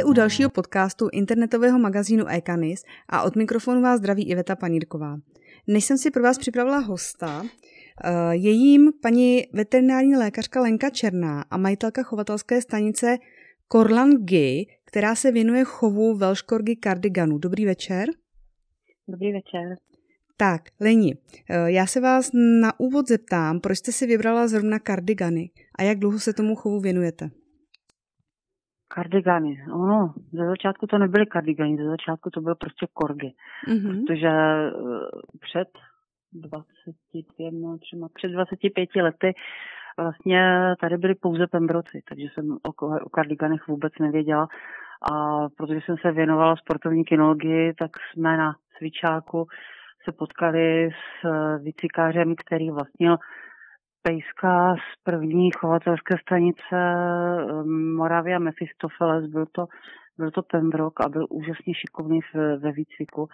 Vítejte u dalšího podcastu internetového magazínu iCanis a od mikrofonu vás zdraví Iveta Panírková. Než jsem si pro vás připravila hosta, eh, je jím paní veterinární lékařka Lenka Černá a majitelka chovatelské stanice Korlan G, která se věnuje chovu Velškorgy kardiganu. Dobrý večer. Dobrý večer. Tak, Leni, eh, já se vás na úvod zeptám, proč jste si vybrala zrovna kardigany a jak dlouho se tomu chovu věnujete? Kardigany. Ono, ze začátku to nebyly kardigany, ze začátku to bylo prostě korgy. Mm-hmm. Protože eh, před 22, třeba před 25 lety vlastně tady byly pouze pembroci, takže jsem o, o kardiganech vůbec nevěděla. A protože jsem se věnovala sportovní kinologii, tak jsme na cvičáku se potkali s eh, výcikářem, který vlastnil pejska z první chovatelské stanice ehm, Moravia Mephistopheles, byl to, byl to Pembroke a byl úžasně šikovný v, ve výcviku.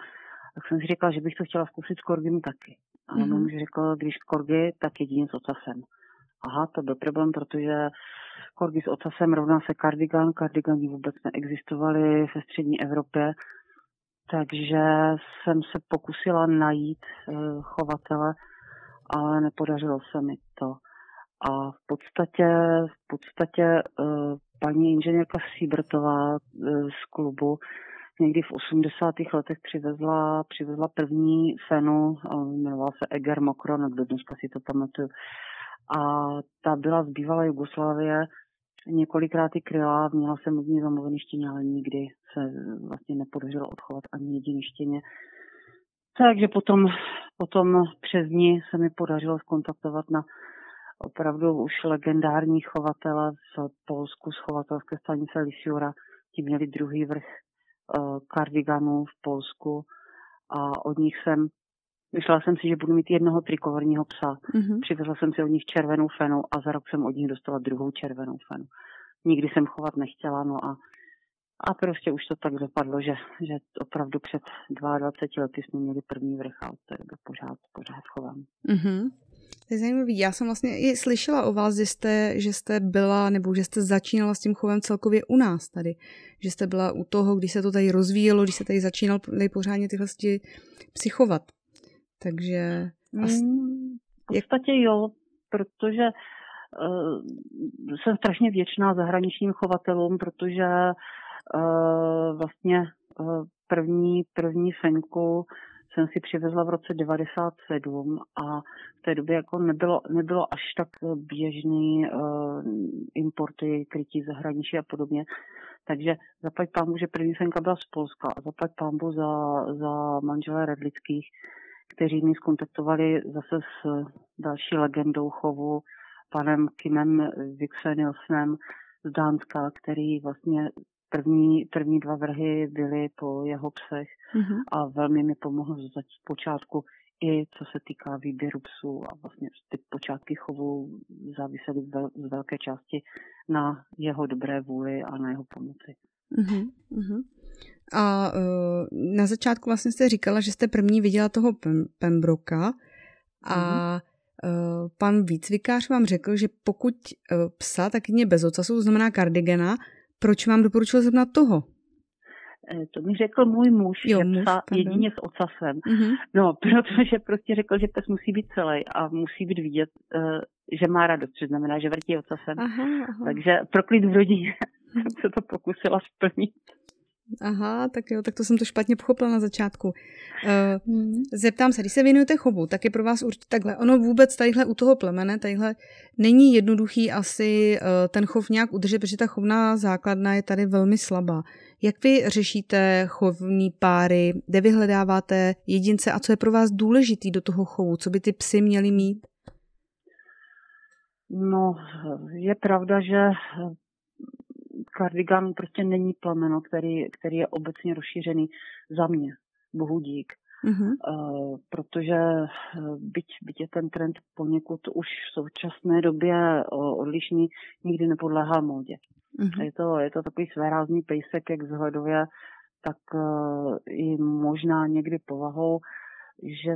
Tak jsem si říkala, že bych to chtěla zkusit s Korgym taky. A on mm-hmm. mi řekl, když Korgy, tak jedině s ocasem. Aha, to byl problém, protože Korgy s ocasem rovná se kardigan, kardigani vůbec neexistovaly ve střední Evropě, takže jsem se pokusila najít uh, chovatele, ale nepodařilo se mi to. A v podstatě, v podstatě uh, paní inženýrka Sýbrtová uh, z klubu někdy v 80. letech přivezla, přivezla první fenu, jmenovala se Eger Mokro, kdo dneska si to pamatuju. A ta byla z bývalé Jugoslávie, několikrát i kryla, měla jsem od ní zamluvený štěně, ale nikdy se vlastně nepodařilo odchovat ani jediný štěně. Takže potom, potom přes ní se mi podařilo skontaktovat na opravdu už legendární chovatele v Polsku z chovatelské stanice Lisiura. Ti měli druhý vrch uh, kardiganů v Polsku a od nich jsem Myslela jsem si, že budu mít jednoho trikovorního psa. Mm-hmm. Přivezla jsem si od nich červenou fenu a za rok jsem od nich dostala druhou červenou fenu. Nikdy jsem chovat nechtěla, no a, a prostě už to tak dopadlo, že, že opravdu před 22 lety jsme měli první vrch a od té doby pořád, pořád chovám. Mm-hmm. To je zajímavý. Já jsem vlastně i slyšela o vás, že jste, že jste byla, nebo že jste začínala s tím chovem celkově u nás tady. Že jste byla u toho, když se to tady rozvíjelo, když se tady začínal pořádně tyhle psychovat. Takže... Mm, v podstatě jo, protože uh, jsem strašně věčná zahraničním chovatelům, protože uh, vlastně uh, první, první fenku jsem si přivezla v roce 97 a v té době jako nebylo, nebylo až tak běžný uh, importy, krytí zahraničí a podobně. Takže zaplať pámbu, že první fenka byla z Polska a zaplať pámbu za, za manželé Redlických, kteří mě skontaktovali zase s další legendou chovu, panem Kimem Vixenilsnem z Dánska, který vlastně první, první dva vrhy byly po jeho psech mm-hmm. a velmi mi pomohl z počátku i co se týká výběru psů a vlastně ty počátky chovu závisely z velké části na jeho dobré vůli a na jeho pomoci. Mm-hmm. A uh, na začátku vlastně jste říkala, že jste první viděla toho Pembroka a mm-hmm. uh, pan výcvikář vám řekl, že pokud uh, psa, tak jedině bez ocasu, to znamená kardigena, proč vám doporučil zrovna toho? To mi řekl můj muž, jo, že muž, psa jedině s ocasem. Mm-hmm. No, protože prostě řekl, že pes musí být celý a musí být vidět, že má radost, což znamená, že vrtí ocasem. Aha, aha. Takže pro klid v rodině jsem se to pokusila splnit. Aha, tak jo, tak to jsem to špatně pochopila na začátku. Uh, hmm. Zeptám se, když se věnujete chovu, tak je pro vás určitě takhle. Ono vůbec tadyhle u toho plemene, tadyhle není jednoduchý asi uh, ten chov nějak udržet, protože ta chovná základna je tady velmi slabá. Jak vy řešíte chovní páry, kde vyhledáváte jedince a co je pro vás důležitý do toho chovu, co by ty psy měly mít? No, je pravda, že kardigan prostě není plemeno, který, který je obecně rozšířený za mě, bohu dík. Mm-hmm. Uh, protože eh, byť, byť je ten trend poněkud už v současné době uh, odlišný, nikdy nepodléhá módě. Mm-hmm. Je, to, je to takový svérázný pejsek, jak vzhledově, tak uh, i možná někdy povahou, že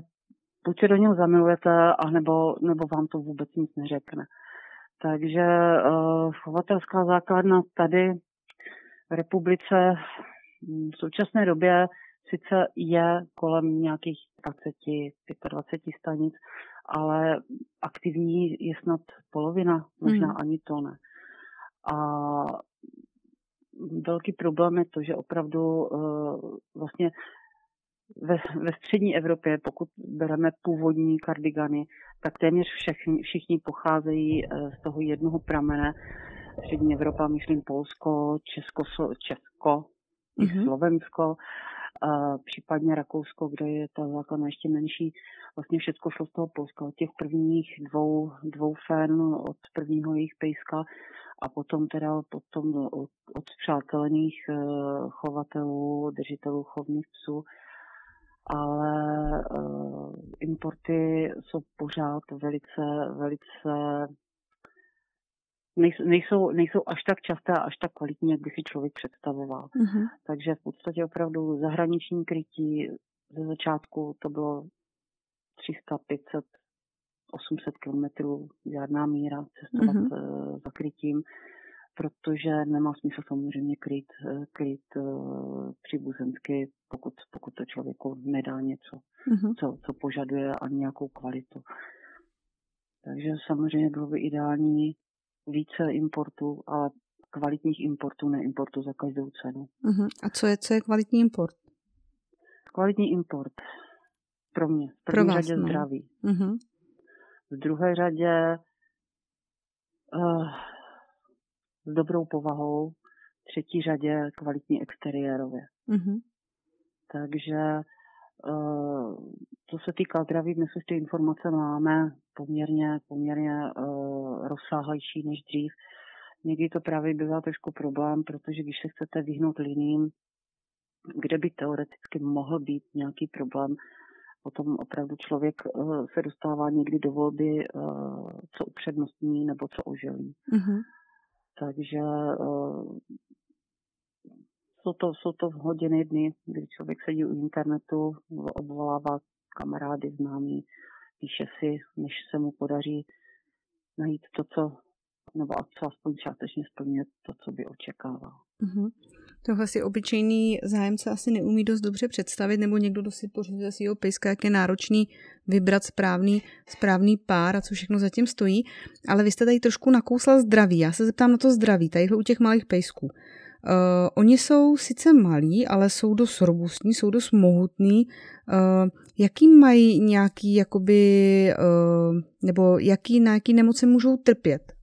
buď se do něho zamilujete, anebo, nebo vám to vůbec nic neřekne. Takže uh, chovatelská základna tady v republice v současné době sice je kolem nějakých 20, 25 stanic, ale aktivní je snad polovina, možná hmm. ani to ne. A velký problém je to, že opravdu uh, vlastně ve, ve střední Evropě, pokud bereme původní kardigany, tak téměř všichni, všichni pocházejí uh, z toho jednoho pramene. Střední Evropa, myslím Polsko, Česko, Česko, mm-hmm. Slovensko, a případně Rakousko, kde je ta základna ještě menší. Vlastně všechno šlo z toho Polska, od těch prvních dvou, dvou fen, od prvního jejich pejska a potom teda potom od, od přátelených eh, chovatelů, držitelů chovných psů. Ale uh, importy jsou pořád velice, velice nejsou, nejsou až tak časté a až tak kvalitní, jak by si člověk představoval. Uh-huh. Takže v podstatě opravdu zahraniční krytí ze začátku to bylo 300, 500, 800 kilometrů, žádná míra cestovat uh-huh. za krytím, protože nemá smysl samozřejmě kryt, eh, kryt uh, příbuzensky, pokud, pokud to člověku nedá něco, uh-huh. co, co požaduje a nějakou kvalitu. Takže samozřejmě bylo by ideální více importu, ale kvalitních importů, ne importu za každou cenu. Uh-huh. A co je, co je kvalitní import? Kvalitní import pro mě. V první pro vás, řadě no. zdraví. Uh-huh. V druhé řadě uh, s dobrou povahou. V třetí řadě kvalitní exteriérově. Uh-huh. Takže uh, co se týká zdraví, dnes už ty informace máme poměrně, poměrně uh, rozsáhlejší než dřív. Někdy to právě bývá trošku problém, protože když se chcete vyhnout liním, kde by teoreticky mohl být nějaký problém, potom opravdu člověk uh, se dostává někdy do volby, co upřednostní nebo co oželí. Uh-huh. Takže uh, jsou to, jsou to hodiny dny, kdy člověk sedí u internetu, obvolává kamarády, známí, píše si, než se mu podaří najít to, co, nebo co aspoň částečně splňuje to, co by očekával. Mm-hmm. Tohle si obyčejný zájemce asi neumí dost dobře představit, nebo někdo, kdo si pořizuje svého pejska, jak je náročný vybrat správný, správný pár a co všechno zatím stojí. Ale vy jste tady trošku nakousla zdraví. Já se zeptám na to zdraví, tady u těch malých pejsků. Uh, oni jsou sice malí, ale jsou dost robustní, jsou dost mohutní. Uh, jaký mají nějaký, jakoby, uh, nebo jaký, na jaký nemoci můžou trpět?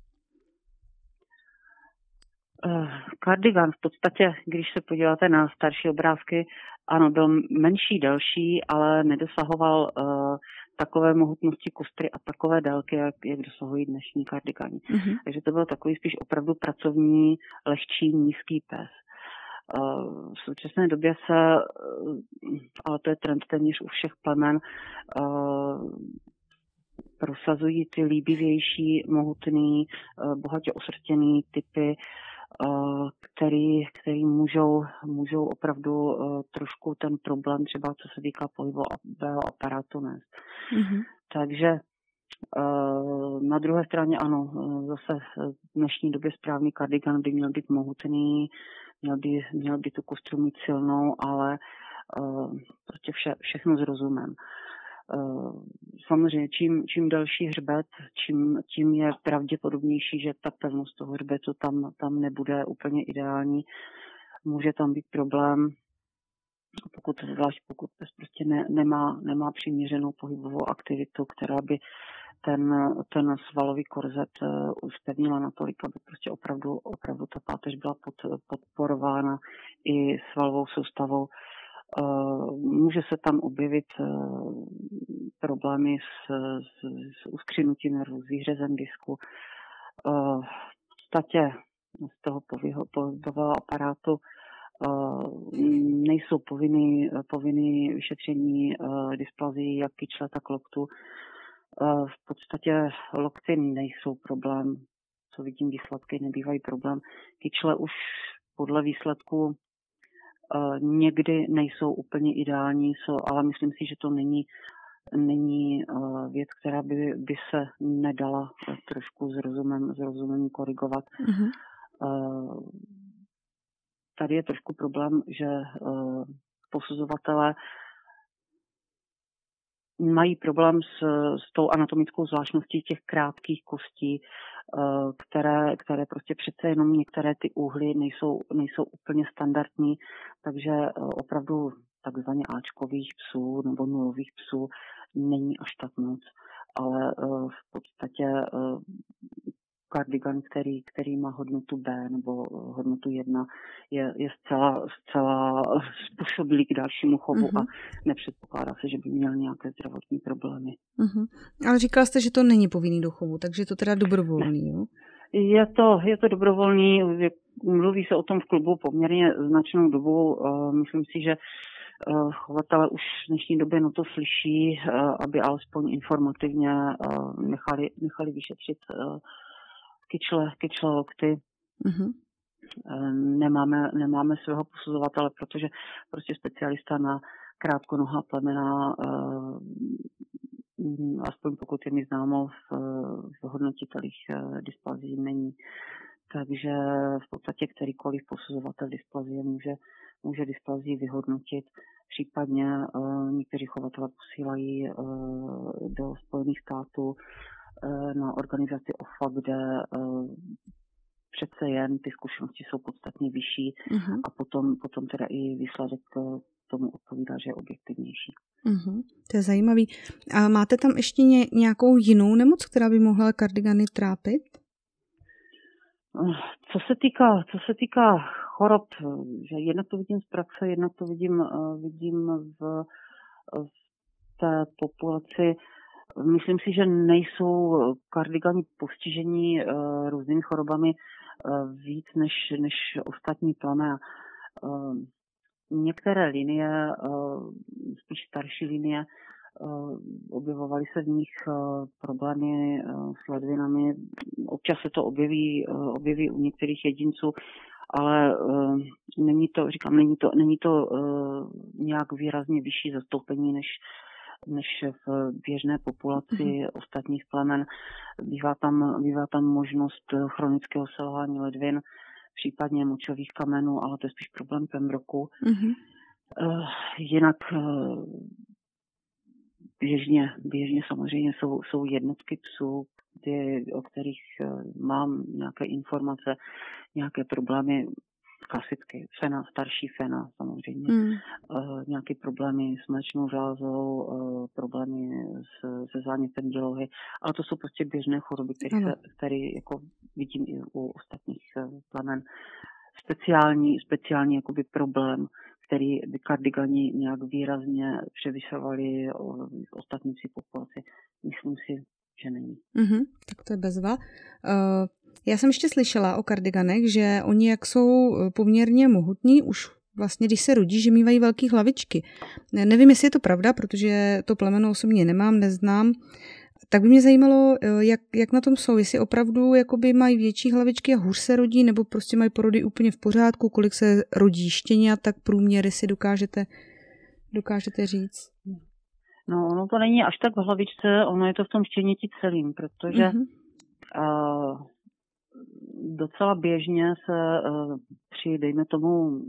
Kardigan v podstatě, když se podíváte na starší obrázky, ano, byl menší, delší, ale nedosahoval uh, takové mohutnosti kostry a takové délky, jak, jak dosahují dnešní kardigani. Mm-hmm. Takže to byl takový spíš opravdu pracovní, lehčí, nízký pes. Uh, v současné době se, uh, ale to je trend téměř u všech plemen, uh, prosazují ty líbivější, mohutný, bohatě osrtěný typy, který, který můžou, můžou opravdu trošku ten problém třeba co se týká pohybového aparátu nést. Mm-hmm. Takže na druhé straně ano, zase v dnešní době správný kardigan by měl být mohutný, měl by, měl by tu kostru mít silnou, ale prostě vše, všechno s rozumem. Samozřejmě, čím, čím delší hřbet, čím, tím je pravděpodobnější, že ta pevnost toho hřbetu tam, tam nebude úplně ideální. Může tam být problém pokud, zvlášť pokud pes prostě ne, nemá, nemá přiměřenou pohybovou aktivitu, která by ten, ten svalový korzet uh, uspevnila natolik, aby prostě opravdu, opravdu ta páteř byla pod, podporována i svalovou soustavou. Uh, může se tam objevit uh, problémy s, s, s uskřinutím nervů, s výřezem disku. V podstatě z toho pohybového aparátu nejsou povinný, povinný vyšetření dysplazí jak kyčle, tak loktu. V podstatě lokty nejsou problém, co vidím výsledky, nebývají problém. Kyčle už podle výsledku někdy nejsou úplně ideální, jsou, ale myslím si, že to není není věc, která by, by se nedala trošku s rozumem, s rozumem korigovat. Mm-hmm tady je trošku problém, že posuzovatele mají problém s, s tou anatomickou zvláštností těch krátkých kostí, které, které prostě přece jenom některé ty úhly nejsou, nejsou úplně standardní, takže opravdu takzvaně Ačkových psů nebo nulových psů není až tak moc, ale v podstatě kardigan, který, který má hodnotu B nebo hodnotu 1, je, je zcela, zcela způsobilý k dalšímu chovu uh-huh. a mhm. nepředpokládá se, že by měl nějaké zdravotní problémy. Uh-huh. Ale říkala jste, že to není povinný do chovu, takže je to teda dobrovolný, jo? Je to, je to dobrovolný, mluví se o tom v klubu poměrně značnou dobu. Myslím si, že chovatele už v dnešní době na to slyší, aby alespoň informativně nechali, nechali vyšetřit kyčle, kyčle lokty. Mm-hmm. Nemáme, nemáme svého posuzovatele, protože prostě specialista na krátkonohá plemena, eh, aspoň pokud je mi známo, v, v hodnotitelích eh, dysplazí není. Takže v podstatě kterýkoliv posuzovatel dysplazie může, může dysplazii vyhodnotit. Případně uh, někteří chovatelé posílají uh, do Spojených států Eh, na organizaci OFA, kde eh, přece jen ty zkušenosti jsou podstatně vyšší uh-huh. a potom, potom teda i výsledek eh, tomu odpovídá, že je objektivnější. Uh-huh. To je zajímavý. A máte tam ještě ně, nějakou jinou nemoc, která by mohla kardigany trápit? Co se týká, co se týká chorob, že jednak to vidím z praxe, jednak to vidím, vidím v, v té populaci Myslím si, že nejsou kardigani postižení uh, různými chorobami uh, víc než, než ostatní plemena. Uh, některé linie, spíš starší linie, objevovaly se v nich problémy s ledvinami. Občas se to objeví, objeví u některých jedinců, ale není to, říkám, není to, není to nějak výrazně vyšší zastoupení než než v běžné populaci mm-hmm. ostatních plemen. Bývá tam, bývá tam možnost chronického selhání ledvin, případně močových kamenů, ale to je spíš problém Pembroku. Mm-hmm. Jinak eh, běžně, běžně samozřejmě jsou, jsou jednotky psů, kdy, o kterých eh, mám nějaké informace, nějaké problémy klasicky fena, starší fena samozřejmě, mm. uh, nějaké problémy s mléčnou žlázou, uh, problémy s, se zánětem dělohy, ale to jsou prostě běžné choroby, které, se, které jako vidím i u ostatních uh, plemen. Speciální, speciální jakoby problém, který by kardigani nějak výrazně převyšovali ostatní populaci, myslím si, že není. Mm-hmm, tak to je bezva. Uh, já jsem ještě slyšela o kardiganech, že oni jak jsou eh, poměrně mohutní, už vlastně, když se rodí, že mývají velké hlavičky. Ne, nevím, jestli je to pravda, protože to plemeno osobně nemám, neznám. Tak by mě zajímalo, eh, jak, jak na tom jsou, jestli opravdu jakoby mají větší hlavičky a hůř se rodí, nebo prostě mají porody úplně v pořádku, kolik se rodí štěně, tak průměry si dokážete, dokážete říct. No, ono to není až tak v hlavičce, ono je to v tom štěněti celým, protože mm-hmm. uh, docela běžně se uh, při, dejme tomu,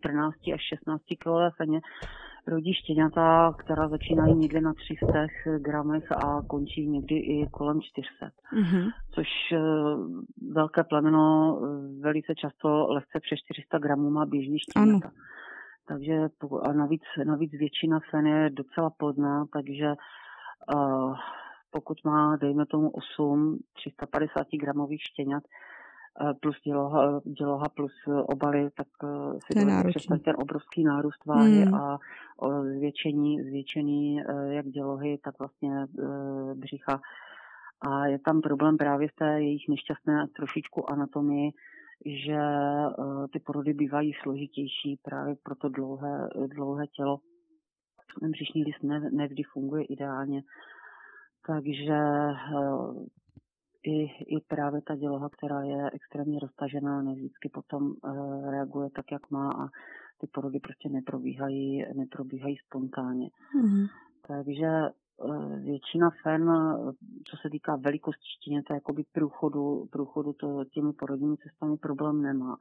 14 až 16 kilové feně rodí štěňata, která začínají někde na 300 gramech a končí někdy i kolem 400. Mm-hmm. Což uh, velké plemeno velice často lehce přes 400 gramů má běžný štěňata. Ano. Takže a navíc, navíc většina fen je docela plodná, takže uh, pokud má, dejme tomu 8 350 gramových štěňat, uh, plus děloha, děloha plus obaly, tak uh, si dovedete představit ten obrovský nárůst váhy hmm. a zvětšení, zvětšení jak dělohy, tak vlastně břicha. A je tam problém právě v té jejich nešťastné trošičku anatomii, že ty porody bývají složitější právě pro to dlouhé, dlouhé tělo. Břišní list ne, nevždy funguje ideálně, takže uh, i, i právě ta děloha, která je extrémně roztažená, nevždycky potom uh, reaguje tak, jak má a ty porody prostě neprobíhají, neprobíhají spontánně. Mm-hmm. Takže Eh, většina fen, co se týká velikosti štěněte, jakoby průchodu, průchodu to, těmi porodními cestami problém nemá.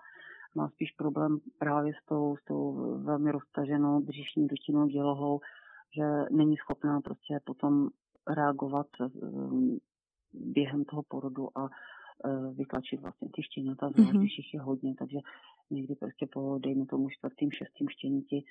má spíš problém právě s tou, s tou velmi roztaženou břišní dutinou dělohou, že není schopná prostě potom reagovat um, během toho porodu a uh, vytlačit vlastně ty štěňata, zvlášť mm-hmm. když jich je hodně, takže někdy prostě po, dejme tomu, čtvrtým, šestým štěníti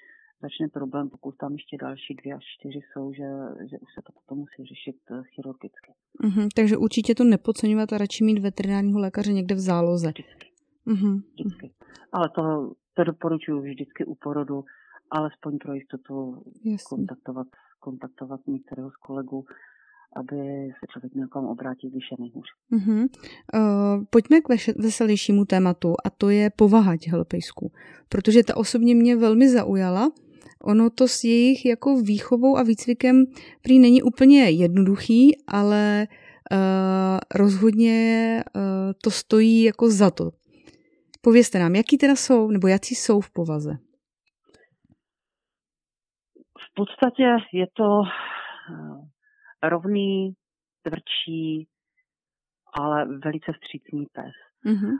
začne problém, pokud tam ještě další dvě až čtyři jsou, že, že už se to potom musí řešit uh, chirurgicky. Mm-hmm, takže určitě to nepodceňovat a radši mít veterinárního lékaře někde v záloze. Vždycky. Mm-hmm. Vždycky. Ale to, to doporučuji vždycky u porodu, alespoň pro jistotu kontaktovat, kontaktovat některého z kolegů, aby se člověk měl kam obrátit, když je nejhůř. Uh-huh. Uh, pojďme k veselějšímu tématu a to je povaha těch lepejsků, protože ta osobně mě velmi zaujala. Ono to s jejich jako výchovou a výcvikem prý není úplně jednoduchý, ale uh, rozhodně uh, to stojí jako za to. Povězte nám, jaký teda jsou, nebo jaký jsou v povaze? V podstatě je to eh, rovný, tvrdší, ale velice vstřícný pes. Mm-hmm.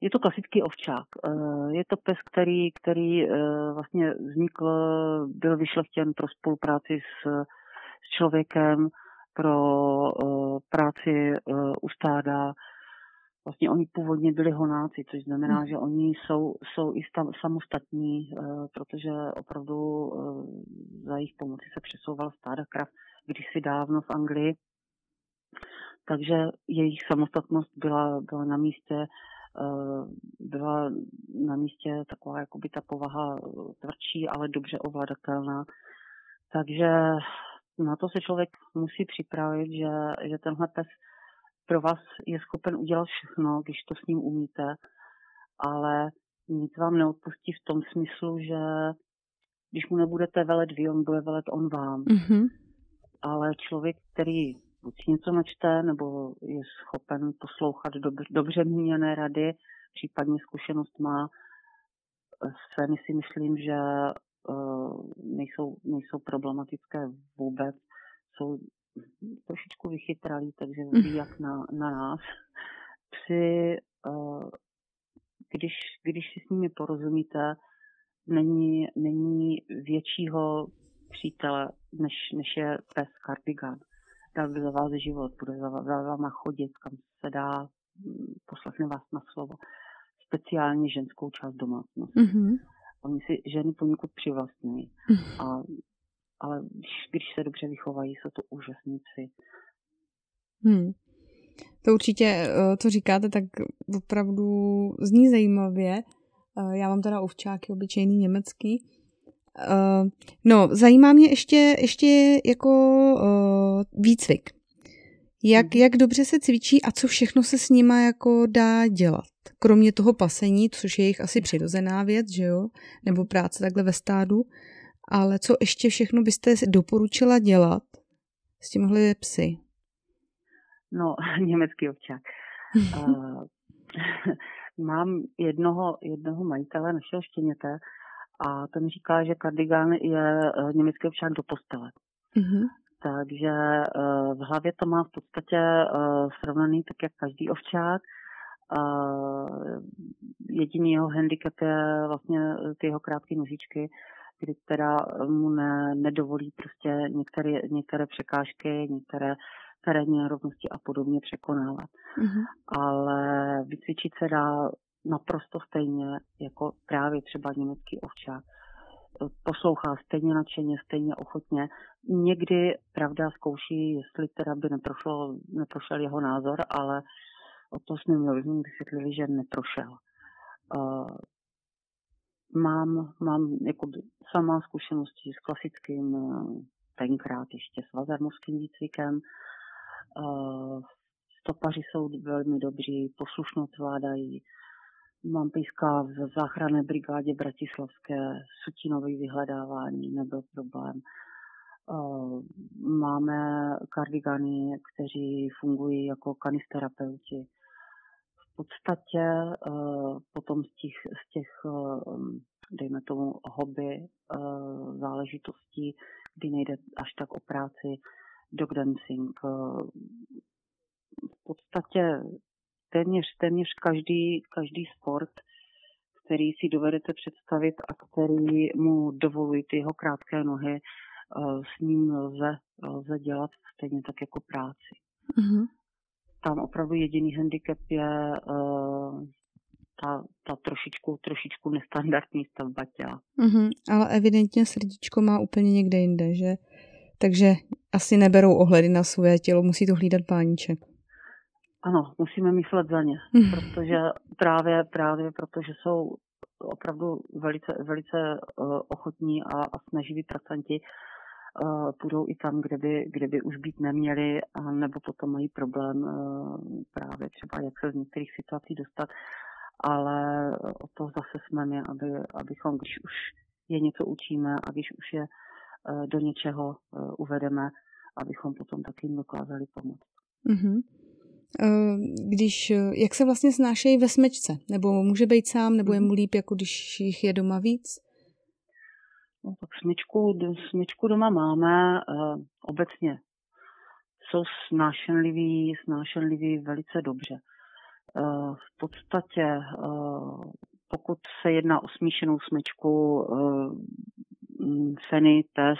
Je to klasický ovčák. Eh, je to pes, který, který vlastně vznikl, byl vyšlechtěn pro spolupráci s, s člověkem, pro práci u stáda, vlastně oni původně byli honáci, což znamená, hmm. že oni jsou, jsou i stav, samostatní, uh, protože opravdu uh, za jejich pomoci se přesouval stáda krav kdysi dávno v Anglii. Takže jejich samostatnost byla, byla na místě, uh, byla na místě taková jakoby ta povaha tvrdší, ale dobře ovladatelná. Takže na to se člověk musí připravit, že, že tenhle pes pro vás je schopen udělat všechno, když to s ním umíte, ale nic vám neodpustí v tom smyslu, že když mu nebudete velet vy, on bude velet on vám. Mm-hmm. Ale člověk, který buď něco načte, nebo je schopen poslouchat dobře, dobře míněné rady, případně zkušenost má, se si myslím, že uh, nejsou, nejsou problematické vůbec. Jsou trošičku vychytralý, takže ví mm. jak na, na nás. Při, uh, když, když si s nimi porozumíte, není, není většího přítele, než, než je pes kardigan. Dal by za vás život, bude za, za váma chodit, kam se dá, mm, poslechne vás na slovo. Speciálně ženskou část domácnosti. Mm-hmm. Oni si ženy poněkud přivlastňují. Mm. A ale když, když se dobře vychovají, jsou to úžasníci. Hmm. To určitě, co eh, říkáte, tak opravdu zní zajímavě. Eh, já mám teda ovčáky obyčejný německý. Eh, no, zajímá mě ještě, ještě jako výcvik. Jak, mhm. jak dobře se cvičí a co všechno se s nima jako dá dělat? Kromě toho pasení, což je jejich asi přirozená věc, že jo? Nebo práce takhle ve stádu ale co ještě všechno byste doporučila dělat s těmhle psy? No, německý ovčák. uh, mám jednoho, jednoho majitele našeho štěněte a ten říká, že kardigan je uh, německý ovčák do postele. Uh-huh. Takže uh, v hlavě to má v podstatě uh, srovnaný tak, jak každý ovčák. Uh, jediný jeho handicap je vlastně ty jeho krátké nožičky, kdy teda mu ne, nedovolí prostě některé, některé překážky, některé terénní nerovnosti a podobně překonávat. Mm-hmm. Ale vycvičit se dá naprosto stejně jako právě třeba německý ovčák. Poslouchá stejně nadšeně, stejně ochotně. Někdy, pravda, zkouší, jestli teda by neprošlo, neprošel jeho názor, ale o to jsme mi vysvětlili, že neprošel. Uh, mám, mám jako sama zkušenosti s klasickým, eh, tenkrát ještě s vazarmovským výcvikem. Eh, stopaři jsou velmi dobří, poslušnost vládají. Mám pejska v záchranné brigádě Bratislavské, sutinové vyhledávání, nebyl problém. Eh, máme kardigany, kteří fungují jako kanisterapeuti podstatě uh, potom z těch, z těch uh, dejme tomu, hobby uh, záležitostí, kdy nejde až tak o práci, dog dancing. V podstatě téměř, téměř každý, každý sport který si dovedete představit a který mu dovolují ty jeho krátké nohy, s ním lze, lze dělat stejně tak jako práci. Mm-hmm. Tam opravdu jediný handicap je ta, ta trošičku, trošičku nestandardní stavba těla. Mm-hmm, ale evidentně srdíčko má úplně někde jinde, že? Takže asi neberou ohledy na své tělo, musí to hlídat páníček. Ano, musíme myslet za ně, mm. protože právě, právě protože jsou opravdu velice, velice uh, ochotní a, a snaživí pracanti, uh, půjdou i tam, kde by, kde by už být neměli, nebo potom mají problém uh, právě třeba, jak se z některých situací dostat ale o to zase jsme my, aby, abychom, když už je něco učíme a když už je eh, do něčeho eh, uvedeme, abychom potom taky jim dokázali pomoct. Mm-hmm. Když, jak se vlastně snášejí ve smečce? Nebo může být sám, nebo je mu líp, jako když jich je doma víc? No, tak smyčku, smyčku doma máme obecně. Jsou snášenliví, snášenliví velice dobře. Eh, v podstatě, eh, pokud se jedná o smíšenou smečku, eh, mm, feny, tes,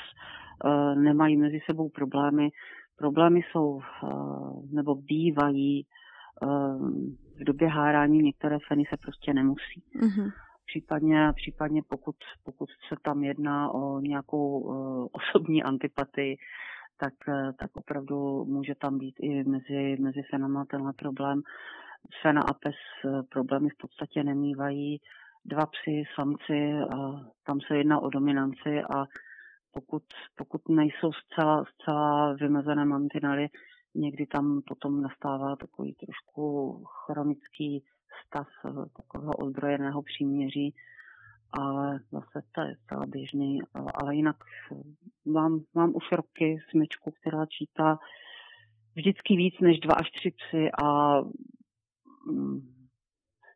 nemají mezi sebou problémy. Problémy jsou nebo bývají v době hárání některé feny se prostě nemusí. Mm-hmm. Případně, případně pokud, pokud se tam jedná o nějakou uh, osobní antipatii, tak, tak opravdu může tam být i mezi, mezi fenama tenhle problém. Sena a pes eh, problémy v podstatě nemývají. Dva psy, samci, a tam se jedná o dominanci a pokud, pokud nejsou zcela, zcela vymezené mantinely, někdy tam potom nastává takový trošku chronický stav eh, takového ozbrojeného příměří, ale zase to je zcela běžný. Ale jinak eh, mám, mám už roky smyčku, která čítá vždycky víc než dva až tři psy a Mm,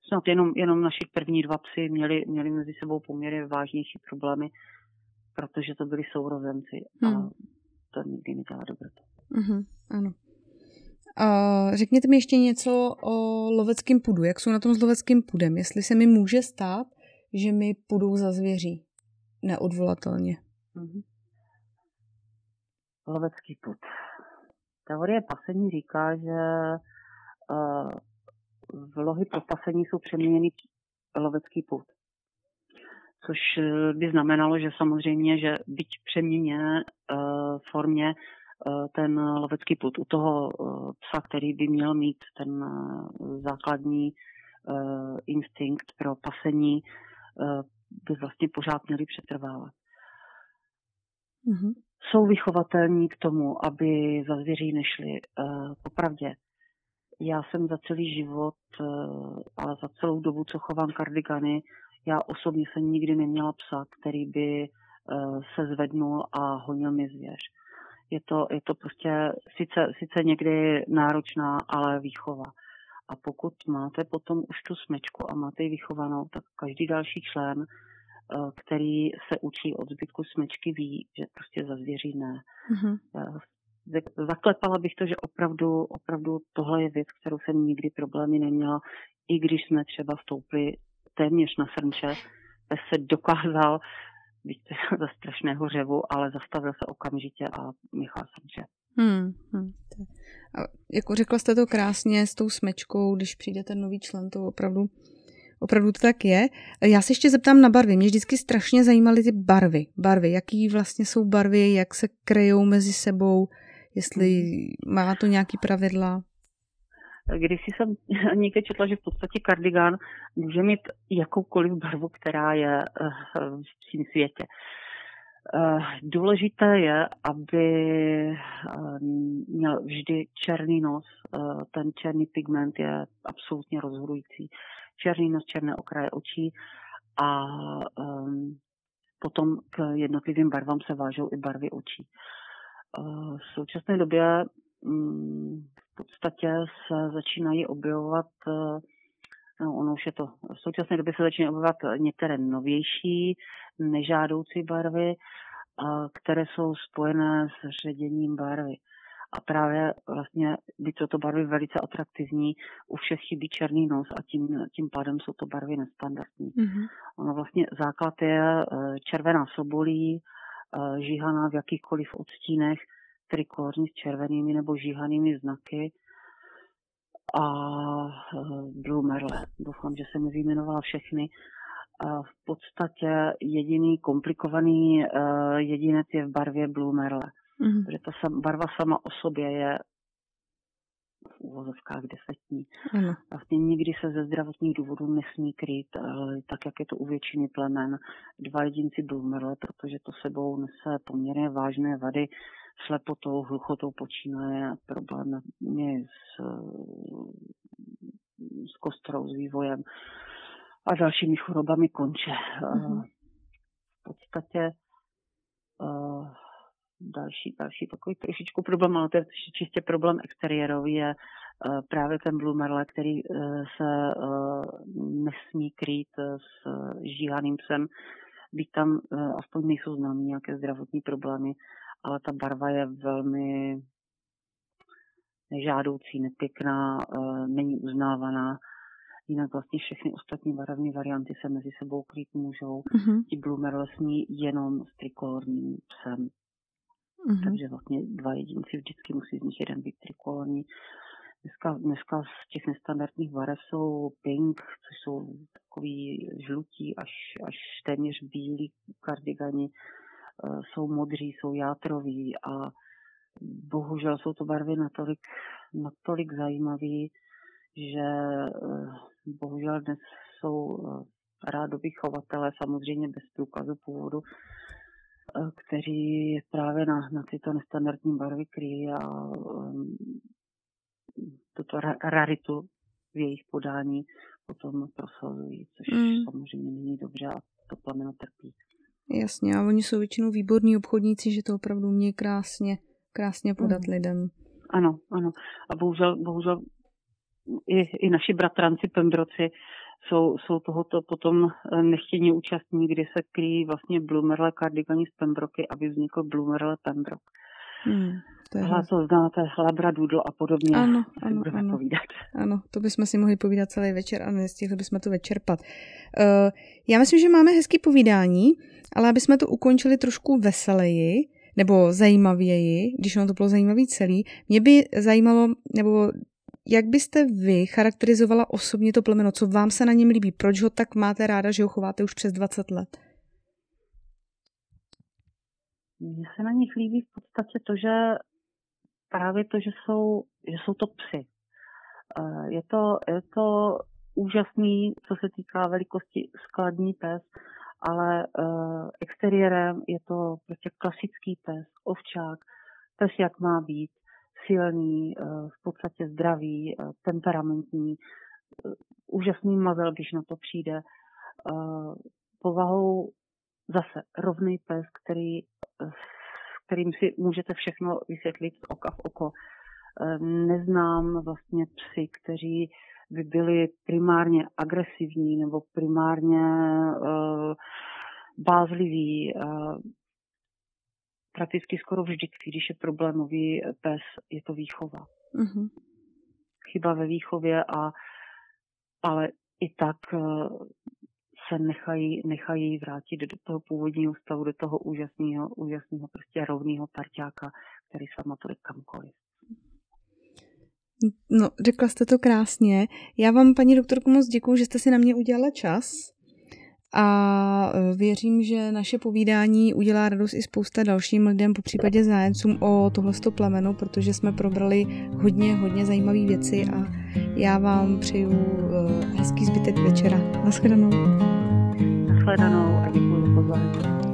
snad jenom, jenom naši první dva psy měli, měli mezi sebou poměrně vážnější problémy, protože to byli sourozenci a hmm. to nikdy nedělá dobrotu. Mm-hmm, ano. A řekněte mi ještě něco o loveckém pudu. Jak jsou na tom s loveckým pudem? Jestli se mi může stát, že mi půjdou za zvěří neodvolatelně. Mm-hmm. Lovecký pud. Teorie pasení říká, že uh, vlohy pro pasení jsou přeměněny lovecký put. Což eh, by znamenalo, že samozřejmě, že byť přeměněné uh, formě uh, ten lovecký put u toho uh, psa, který by měl mít ten uh, základní instinkt pro pasení, by vlastně pořád měli přetrvávat. Mm-hmm. Jsou vychovatelní k tomu, aby za zvěří nešli. Popravdě, já jsem za celý život eh, a za celou dobu, co chovám kardigany, já osobně jsem nikdy neměla psa, který by eh, se zvednul a honil mi zvěř. Je to, je to prostě sice, sice někdy náročná, ale výchova. A pokud máte potom už tu smečku a máte ji vychovanou, tak každý další člen, eh, který se učí od zbytku smečky, ví, že prostě za zvěří ne. Mm-hmm zaklepala bych to, že opravdu, opravdu tohle je věc, kterou jsem nikdy problémy neměla, i když jsme třeba vstoupili téměř na srnče, se dokázal, být za strašného řevu, ale zastavil se okamžitě a nechal srnče. Hmm, hmm. A jako řekla jste to krásně s tou smečkou, když přijde ten nový člen, to opravdu Opravdu to tak je. Já se ještě zeptám na barvy. Mě vždycky strašně zajímaly ty barvy. Barvy, jaký vlastně jsou barvy, jak se krejou mezi sebou, Jestli mhm. má to nějaký pravidla? Když jsem někde četla, že v podstatě kardigán může mít jakoukoliv barvu, která je eh, v tím světě. Eh, důležité je, aby eh, měl vždy černý nos. Ten černý pigment je absolutně rozhodující. Černý nos, černé okraje očí a potom k jednotlivým barvám se vážou i barvy očí. V současné době v podstatě se začínají objevovat, eh, no ono už je to, v současné době se začínají objevovat některé novější, nežádoucí barvy, které jsou spojené s ředěním barvy. A právě vlastně, byť jsou to barvy velice atraktivní, u všech chybí černý nos a tím, tím pádem jsou to barvy nestandardní. Mm-hmm. Ono vlastně základ je červená sobolí, žíhaná v jakýchkoliv odstínech, trikórní s červenými nebo žíhanými znaky a Blue Merle. Doufám, že jsem vyjmenovala všechny v podstatě jediný komplikovaný uh, jedinec je v barvě Blue Merle. Mm-hmm. Protože ta sam, barva sama o sobě je v úvozovkách desetní. Mm. Vlastně nikdy se ze zdravotních důvodů nesmí krýt, uh, tak jak je to u většiny plemen, dva jedinci Blue Merle, protože to sebou nese poměrně vážné vady, slepotou, hluchotou počínaje, problémy s, s kostrou, s vývojem a dalšími chorobami konče. Mm-hmm. V podstatě uh, další, další takový trošičku problém, ale to je čistě problém exteriérový, je uh, právě ten Blue Merle, který uh, se nesmí krýt s žíhaným psem, byť tam aspoň nejsou známí nějaké zdravotní problémy, ale ta barva je velmi nežádoucí, nepěkná, uh, není uznávaná Jinak vlastně všechny ostatní barevné varianty se mezi sebou krýt můžou. Mm-hmm. Ti Bloomer smí jenom s trikolorním psem. Mm-hmm. Takže vlastně dva jedinci vždycky musí z nich jeden být trikolorní. Dneska, dneska z těch nestandardních barev jsou pink, což jsou takový žlutí až, až téměř bílí kardigani. Eh, jsou modří, jsou játroví a bohužel jsou to barvy natolik, natolik zajímavé, že eh, bohužel dnes jsou eh, rádoví chovatelé, samozřejmě bez průkazu původu, kteří právě na, na tyto nestandardní barvy kryjí a um, tuto raritu v jejich podání potom prosazují, což mm. samozřejmě není dobře a to plameno trpí. Jasně, a oni jsou většinou výborní obchodníci, že to opravdu umějí krásně, krásně podat mm. lidem. Ano, ano. A bohužel, bohužel i, i naši bratranci Pembroci jsou, jsou tohoto potom eh, nechtění účastní, kdy se kryjí vlastně Bloomerle kardigani z Pembroky, aby vznikl Bloomerle Pembroke. Hmm, to je znáte, Labradoodle a podobně. Ano, ano, ano. Povídat. ano, to bychom si mohli povídat celý večer a nestihli bychom to vyčerpat. Uh, já myslím, že máme hezký povídání, ale aby jsme to ukončili trošku veseleji, nebo zajímavěji, když ono to bylo zajímavý celý, mě by zajímalo, nebo jak byste vy charakterizovala osobně to plemeno? Co vám se na něm líbí? Proč ho tak máte ráda, že ho chováte už přes 20 let? Mně se na nich líbí v podstatě to, že právě to, že jsou, že jsou to psy. Eh, je to, je to úžasný, co se týká velikosti skladní pes, ale uh, exteriérem je to prostě klasický pes, ovčák, pes jak má být silný, eh, v podstatě zdravý, eh, temperamentní, eh, úžasný mazel, když na to přijde. Povahou zase rovný pes, který, s kterým si můžete všechno vysvětlit z oka v oko. Neznám vlastně psy, kteří by byli primárně agresivní nebo primárně bázliví prakticky skoro vždycky, když je problémový pes, je to výchova. Mm-hmm. Chyba ve výchově, a, ale i tak eh, se nechají, nechají vrátit do toho původního stavu, do toho úžasného, úžasného prostě rovného parťáka, který s váma to kamkoliv. No, řekla jste to krásně. Já vám, paní doktorko, moc děkuji, že jste si na mě udělala čas a e, věřím, že naše povídání udělá radost i spousta dalším lidem, po případě zájemcům o tohle plemeno, protože jsme probrali hodně, hodně zajímavé věci a já vám přeju e, hezký zbytek večera. Naschledanou. Naschledanou a děkuji za pozvání.